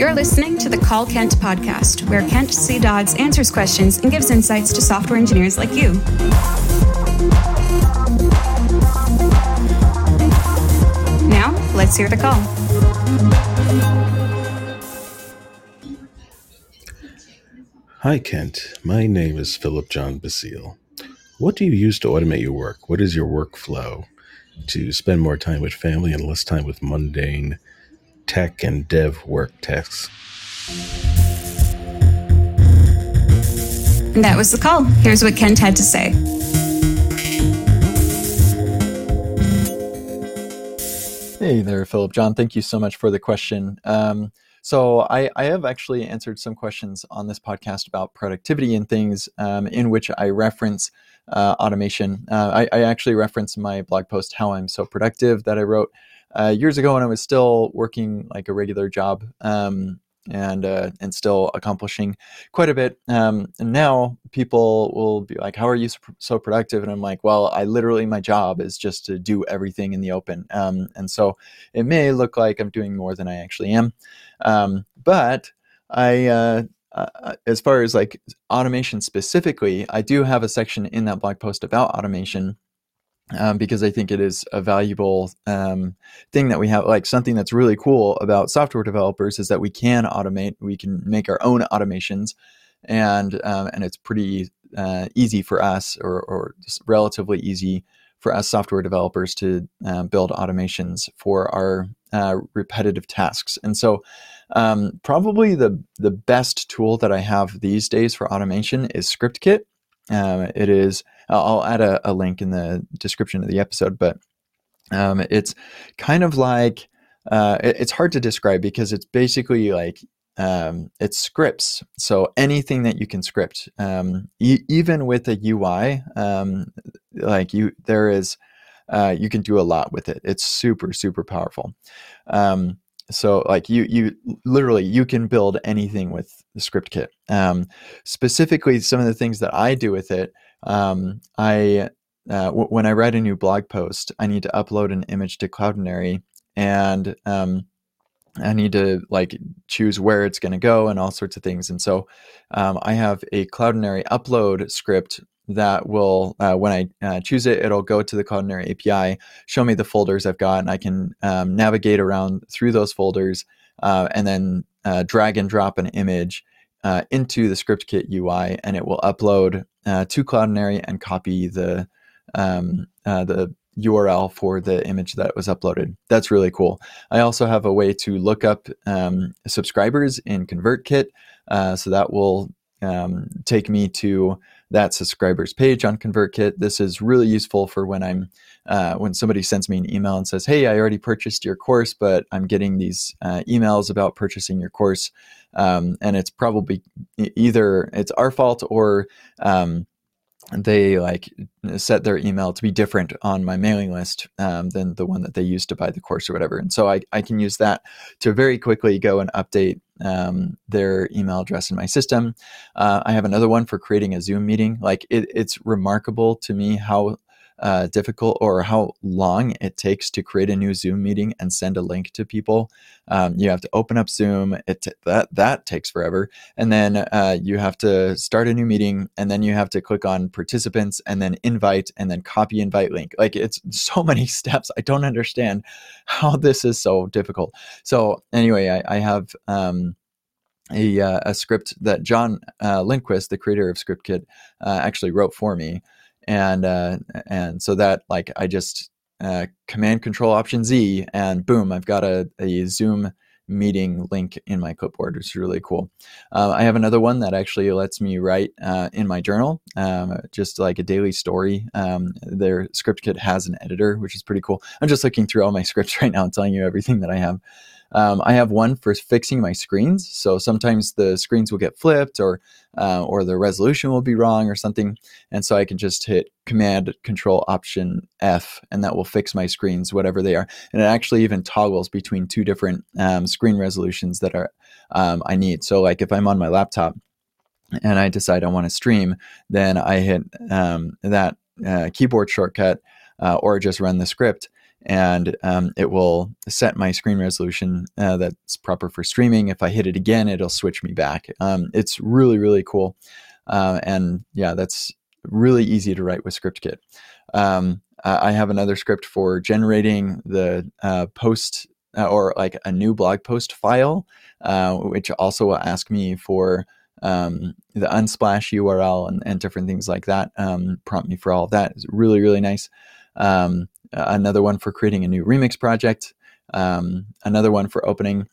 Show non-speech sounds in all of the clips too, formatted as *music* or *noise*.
You're listening to the Call Kent podcast, where Kent C. Dodds answers questions and gives insights to software engineers like you. Now, let's hear the call. Hi, Kent. My name is Philip John Basile. What do you use to automate your work? What is your workflow to spend more time with family and less time with mundane tech and dev work tasks? And that was the call. Here's what Kent had to say. Hey there, Philip John. Thank you so much for the question. Um, so I, I, have actually answered some questions on this podcast about productivity and things um, in which I reference uh, automation. Uh, I, I, actually reference my blog post, How I'm So Productive, that I wrote uh, years ago when I was still working like a regular job. Um, and uh, and still accomplishing quite a bit. Um, and now people will be like, "How are you so productive?" And I'm like, "Well, I literally my job is just to do everything in the open." Um, and so it may look like I'm doing more than I actually am, um, but I. Uh, uh, as far as like automation specifically, I do have a section in that blog post about automation um, because I think it is a valuable um, thing that we have. Like something that's really cool about software developers is that we can automate, we can make our own automations, and um, and it's pretty uh, easy for us, or, or relatively easy for us software developers to uh, build automations for our uh, repetitive tasks. And so, um, probably the the best tool that I have these days for automation is ScriptKit. Um, it is. I'll add a, a, link in the description of the episode, but um, it's kind of like uh, it, it's hard to describe because it's basically like um, it's scripts. So anything that you can script, um, e- even with a UI, um, like you, there is. Uh, you can do a lot with it. It's super, super powerful. Um, so like you you literally you can build anything with the script kit um, specifically some of the things that i do with it um, i uh, w- when i write a new blog post i need to upload an image to cloudinary and um, i need to like choose where it's going to go and all sorts of things. And so um, i have a cloudinary upload script that will, uh, when I uh, choose it, it'll go to the Cloudinary API, show me the folders I've got, and I can um, navigate around through those folders uh, and then uh, drag and drop an image uh, into the ScriptKit UI, and it will upload uh, to Cloudinary and copy the um, the URL for the image that was uploaded. That's really cool. I also have a way to look up um, subscribers in ConvertKit, so that will um, take me to that subscribers page on ConvertKit. This is really useful for when I'm uh, when somebody sends me an email and says, "Hey, I already purchased your course, but I'm getting these uh, emails about purchasing your course," um, and it's probably either it's our fault or um, they like set their email to be different on my mailing list um, than the one that they used to buy the course or whatever. And so I, I can use that to very quickly go and update um, their email address in my system. Uh, I have another one for creating a Zoom meeting. Like it, it's remarkable to me how uh, difficult or how long it takes to create a new Zoom meeting and send a link to people. Um, you have to open up Zoom. It t- that that takes forever, and then uh, you have to start a new meeting, and then you have to click on participants, and then invite, and then copy invite link. Like it's *laughs* so many steps. I don't understand how this is so difficult. So anyway, I, I have. Um, a, uh, a, script that John uh, Lindquist, the creator of ScriptKit, uh, actually wrote for me and uh, and so that like I just uh, command control option Z and boom I've got a, a Zoom meeting link in my clipboard which is really cool. Uh, I have another one that actually lets me write uh, in my journal um, just like a daily story. Um, their script kit has an editor which is pretty cool. I'm just looking through all my *laughs* scripts right now and telling you everything that I have. Um, I have one for fixing my screens. So sometimes the screens will get flipped or uh, or the resolution will be wrong or something. And so I can just hit Command Control Option F and that will fix my screens, whatever they are. And it actually even toggles between two different um, screen resolutions that are um, I need. So like if I'm on my laptop and I decide I want to stream, then I hit um, that uh, keyboard shortcut uh, or just run the script and um, it will set my screen resolution uh, that's proper for streaming. If I hit it again, it'll switch me back. Um, it's really really cool, uh, and yeah, that's really easy to write with ScriptKit. Um, I have another script for generating the uh, post uh, or like a new blog post file, uh, which also will ask me for um, the Unsplash URL and, and, different things like that. Um, prompt me for all of that. It's really, really nice. Um, another one for creating a new remix project. Um, another one for opening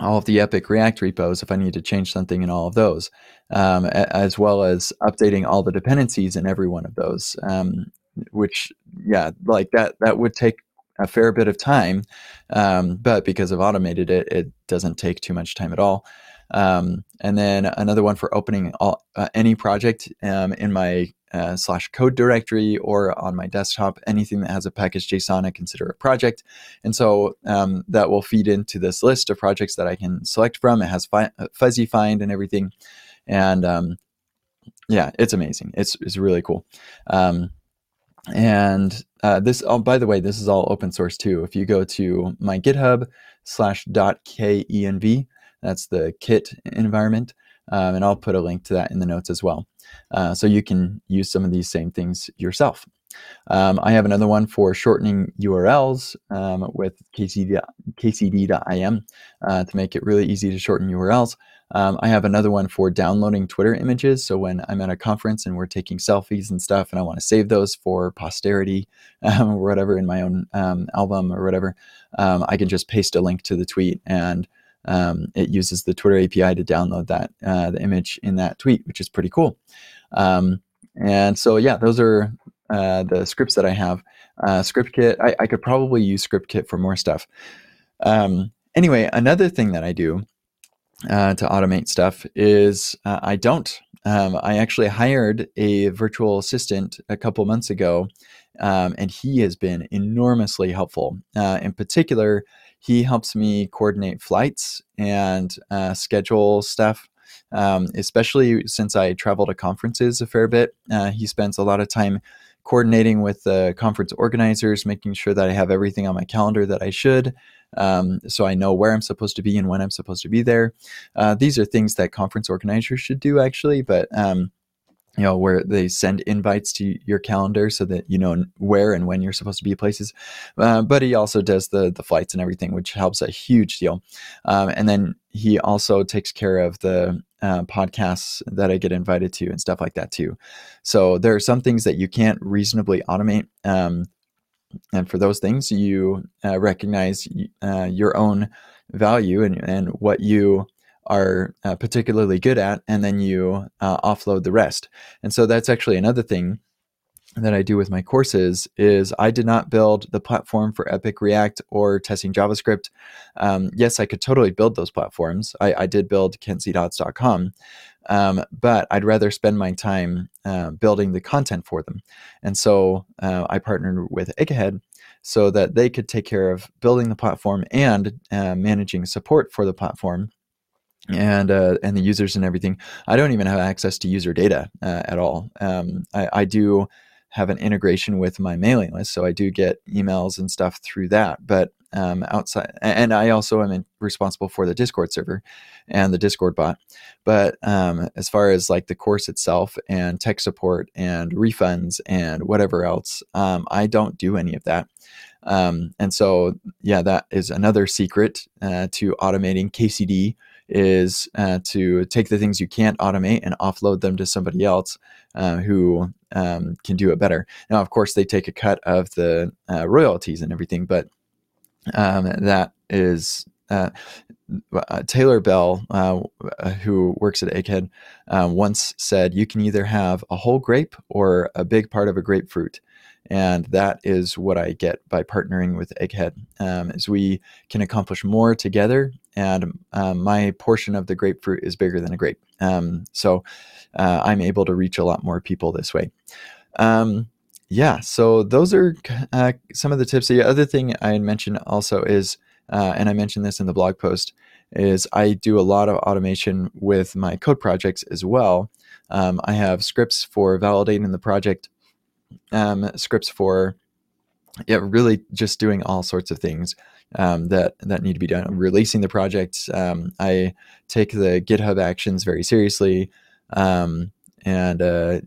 all of the Epic React repos if I need to change something in all of those, um, as well as updating all the dependencies in every one of those. Um, which, yeah, like that that would take a fair bit of time, um, but because I've automated it, it doesn't take too much time at all. Um, and then another one for opening all, uh, any project um, in my uh, slash code directory or on my desktop, anything that has a package JSON, I consider a project. And so um, that will feed into this list of projects that I can select from. It has fi- uh, fuzzy find and everything. And um, yeah, it's amazing. It's, it's really cool. Um, and uh, this, oh, by the way, this is all open source too. If you go to my GitHub slash dot kenv, that's the Kit environment, um, and I'll put a link to that in the notes as well. Uh, so you can use some of these same things yourself. Um, I have another one for shortening URLs um, with KCD, kcd.im uh, to make it really easy to shorten URLs. Um, I have another one for downloading Twitter images. So when I'm at a conference and we're taking selfies and stuff, and I want to save those for posterity *laughs* um, or whatever in my own um, album or whatever, um, I can just paste a link to the tweet and um, it uses the Twitter API to download that uh, the image in that tweet, which is pretty cool. Um, and so yeah, those are uh, the scripts that I have. Uh, ScriptKit, I, I, could probably use ScriptKit for more stuff. anyway, another thing that I do uh, to automate stuff is uh, I don't. Um, I actually hired a virtual assistant a couple months ago, um, and he has been enormously helpful. Uh, in particular, he helps me coordinate flights and uh, schedule stuff. Um, especially since I travel to conferences a fair bit, uh, he spends a lot of time coordinating with the conference organizers, making sure that I have everything on my calendar that I should, um, so I know where I'm supposed to be and when I'm supposed to be there. Uh, these are things that conference organizers should do actually, but um, you know where they send invites to your calendar so that you know where and when you're supposed to be places. Uh, but he also does the the flights and everything which helps a huge deal. Um, and then he also takes care of the uh, podcasts that i get invited to and stuff like that too. So there are some things that you can't reasonably automate um, and for those things you uh, recognize uh, your own value and, and what you are uh, particularly good at and then you uh, offload the rest and so that's actually another thing that I do with my courses is I did not build the platform for Epic React or testing JavaScript. Um, yes, I could totally build those platforms. I, I did build kentcdodds.com, um, but I'd rather spend my time uh, building the content for them. And so uh, I partnered with Egghead so that they could take care of building the platform and uh, managing support for the platform and uh, and the users and everything. I don't even have access to user data uh, at all. Um, I, I, do have an integration with my mailing list, so I do get emails and stuff through that. But um, outside, and I also am responsible for the Discord server and the Discord bot. But um, as far as like the course itself and tech support and refunds and whatever else, um, I don't do any of that. Um, and so, yeah, that is another secret uh, to automating KCD is uh, to take the things you can't automate and offload them to somebody else uh, who um, can do it better. Now, of course, they take a cut of the uh, royalties and everything, but um, that is uh, uh, Taylor Bell, uh, who works at Egghead, once said, "You can either have a whole grape or a big part of a grapefruit." And that is what I get by partnering with Egghead. Um, is we can accomplish more together, and um, my portion of the grapefruit is bigger than a grape. Um, so uh, I'm able to reach a lot more people this way. Um, yeah, so those are uh, some of the tips. The other thing I mentioned also is, uh, and I mentioned this in the blog post, is I do a lot of automation with my code projects as well. Um, I have scripts for validating the project um, scripts for yeah, really just doing all sorts of things um, that that need to be done. Releasing the project, um, I take the GitHub actions very seriously, um, and uh,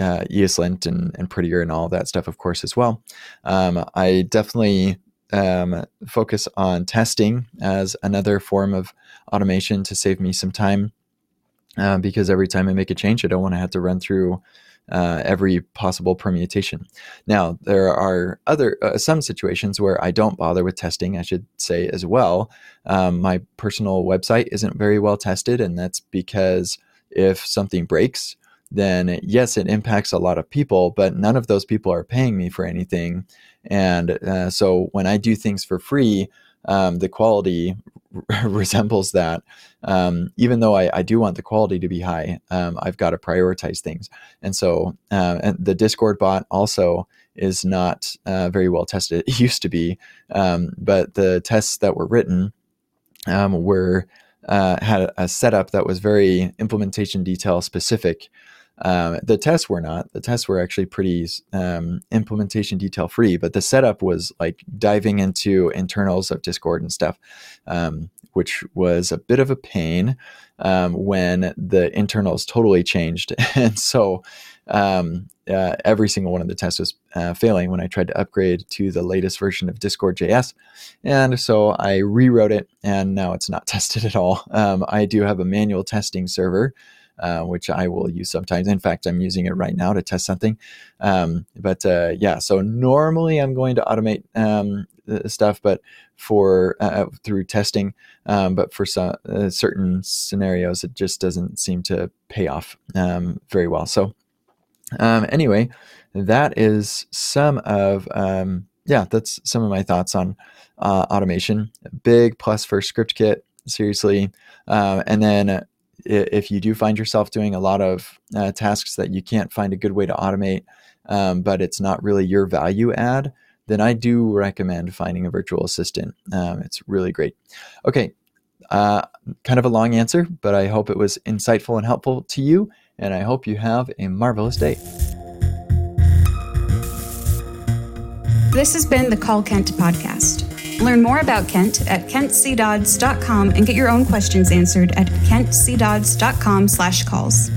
uh, ESLint and, and Prettier and all that stuff, of course, as well. Um, I definitely um, focus on testing as another form of automation to save me some time. Uh, because every time I make a change, I don't want to have to run through uh, every possible permutation. Now, there are other uh, some situations where I don't bother with testing. I should say as well. Um, my personal website isn't very well tested, and that's because if something breaks, then yes, it impacts a lot of people, but none of those people are paying me for anything. And uh, so when I do things for free, um, the quality *laughs* resembles that. Um, even though I, I, do want the quality to be high, um, I've got to prioritize things. And so uh, and the Discord bot also is not uh, very well tested. *laughs* It used to be, um, but the tests that were written um, were uh, had a setup that was very implementation detail specific. Um, the tests were not. The tests were actually pretty um, implementation detail free, but the setup was like diving into internals of Discord and stuff, um, which was a bit of a pain um, when the internals totally changed. *laughs* and so um, uh, every single one of the tests was uh, failing when I tried to upgrade to the latest version of Discord JS. And so I rewrote it, and now it's not *laughs* tested at all. I do have a manual testing server uh, which I will use sometimes. In fact, I'm using it right now to test something. Um, but uh, yeah, so normally I'm going to automate um, stuff, but for uh, through testing, um, but for some uh, certain scenarios, it just doesn't seem to pay off um, very well. So um, anyway, that is some of um, yeah, that's some of my thoughts on uh, automation. Big plus for ScriptKit, seriously. Uh, and then if you do find yourself doing a lot of uh, tasks that you can't find a good way to automate, um, but it's not really your value add, then I do recommend finding a virtual assistant. Um, it's really great. Okay, uh, kind of a long answer, but I hope it was insightful and helpful to you, and I hope you have a marvelous day. This has been the Call Kent podcast. Learn more about Kent at kentcdodds.com and get your own questions answered at kentcdodds.com slash calls.